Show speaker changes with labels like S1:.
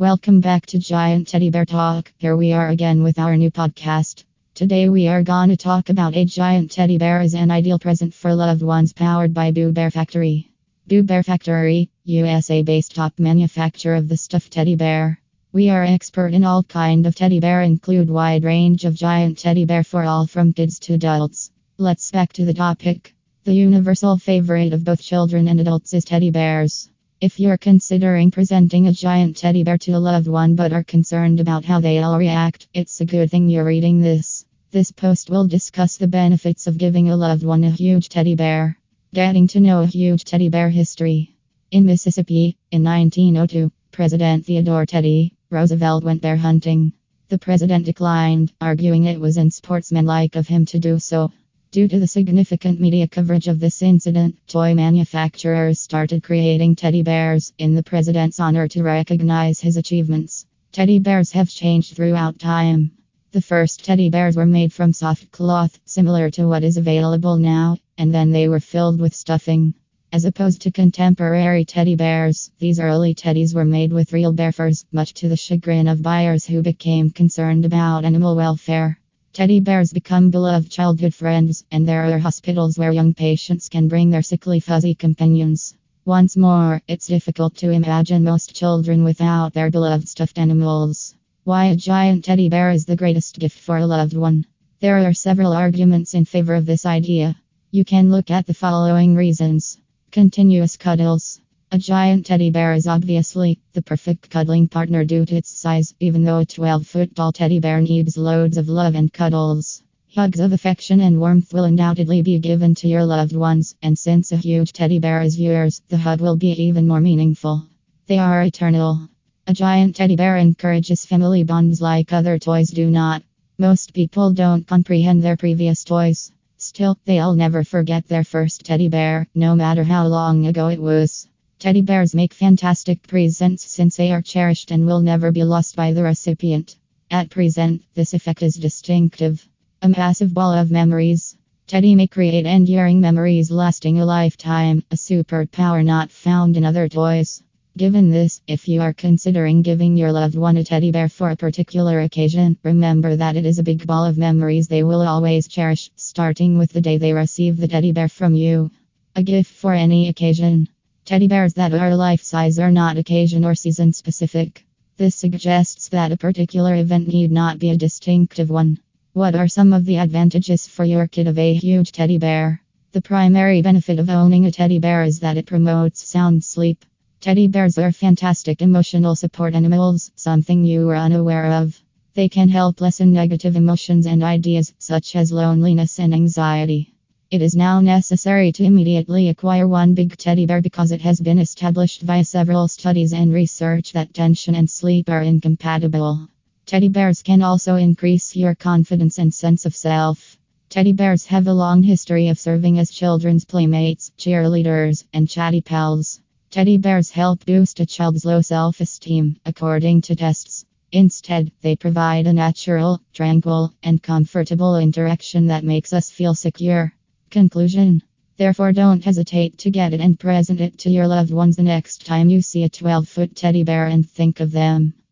S1: Welcome back to Giant Teddy Bear Talk. Here we are again with our new podcast. Today we are to talk about a giant teddy bear as an ideal present for loved ones powered by Boo Bear Factory. Boo Bear Factory, USA based top manufacturer of the stuffed teddy bear. We are expert in all kind of teddy bear include wide range of giant teddy bear for all from kids to adults. Let's back to the topic. The universal favorite of both children and adults is teddy bears. If you're considering presenting a giant teddy bear to a loved one but are concerned about how they'll react, it's a good thing you're reading this. This post will discuss the benefits of giving a loved one a huge teddy bear. Getting to know a huge teddy bear history. In Mississippi, in 1902, President Theodore Teddy Roosevelt went bear hunting. The president declined, arguing it was unsportsmanlike of him to do so. Due to the significant media coverage of this incident, toy manufacturers started creating teddy bears in the president's honor to recognize his achievements. Teddy bears have changed throughout time. The first teddy bears were made from soft cloth, similar to what is available now, and then they were filled with stuffing. As opposed to contemporary teddy bears, these early teddies were made with real bear furs, much to the chagrin of buyers who became concerned about animal welfare. Teddy bears become beloved childhood friends, and there are hospitals where young patients can bring their sickly fuzzy companions. Once more, it's difficult to imagine most children without their beloved stuffed animals. Why a giant teddy bear is the greatest gift for a loved one. There are several arguments in favor of this idea. You can look at the following reasons continuous cuddles. A giant teddy bear is obviously the perfect cuddling partner due to its size, even though a 12 foot tall teddy bear needs loads of love and cuddles. Hugs of affection and warmth will undoubtedly be given to your loved ones, and since a huge teddy bear is yours, the hug will be even more meaningful. They are eternal. A giant teddy bear encourages family bonds like other toys do not. Most people don't comprehend their previous toys. Still, they'll never forget their first teddy bear, no matter how long ago it was. Teddy bears make fantastic presents since they are cherished and will never be lost by the recipient. At present, this effect is distinctive. A massive ball of memories. Teddy may create enduring memories lasting a lifetime, a superpower not found in other toys. Given this, if you are considering giving your loved one a teddy bear for a particular occasion, remember that it is a big ball of memories they will always cherish, starting with the day they receive the teddy bear from you. A gift for any occasion. Teddy bears that are life size are not occasion or season specific. This suggests that a particular event need not be a distinctive one. What are some of the advantages for your kid of a huge teddy bear? The primary benefit of owning a teddy bear is that it promotes sound sleep. Teddy bears are fantastic emotional support animals, something you are unaware of. They can help lessen negative emotions and ideas, such as loneliness and anxiety. It is now necessary to immediately acquire one big teddy bear because it has been established via several studies and research that tension and sleep are incompatible. Teddy bears can also increase your confidence and sense of self. Teddy bears have a long history of serving as children's playmates, cheerleaders, and chatty pals. Teddy bears help boost a child's low self esteem, according to tests. Instead, they provide a natural, tranquil, and comfortable interaction that makes us feel secure. Conclusion Therefore, don't hesitate to get it and present it to your loved ones the next time you see a 12 foot teddy bear and think of them.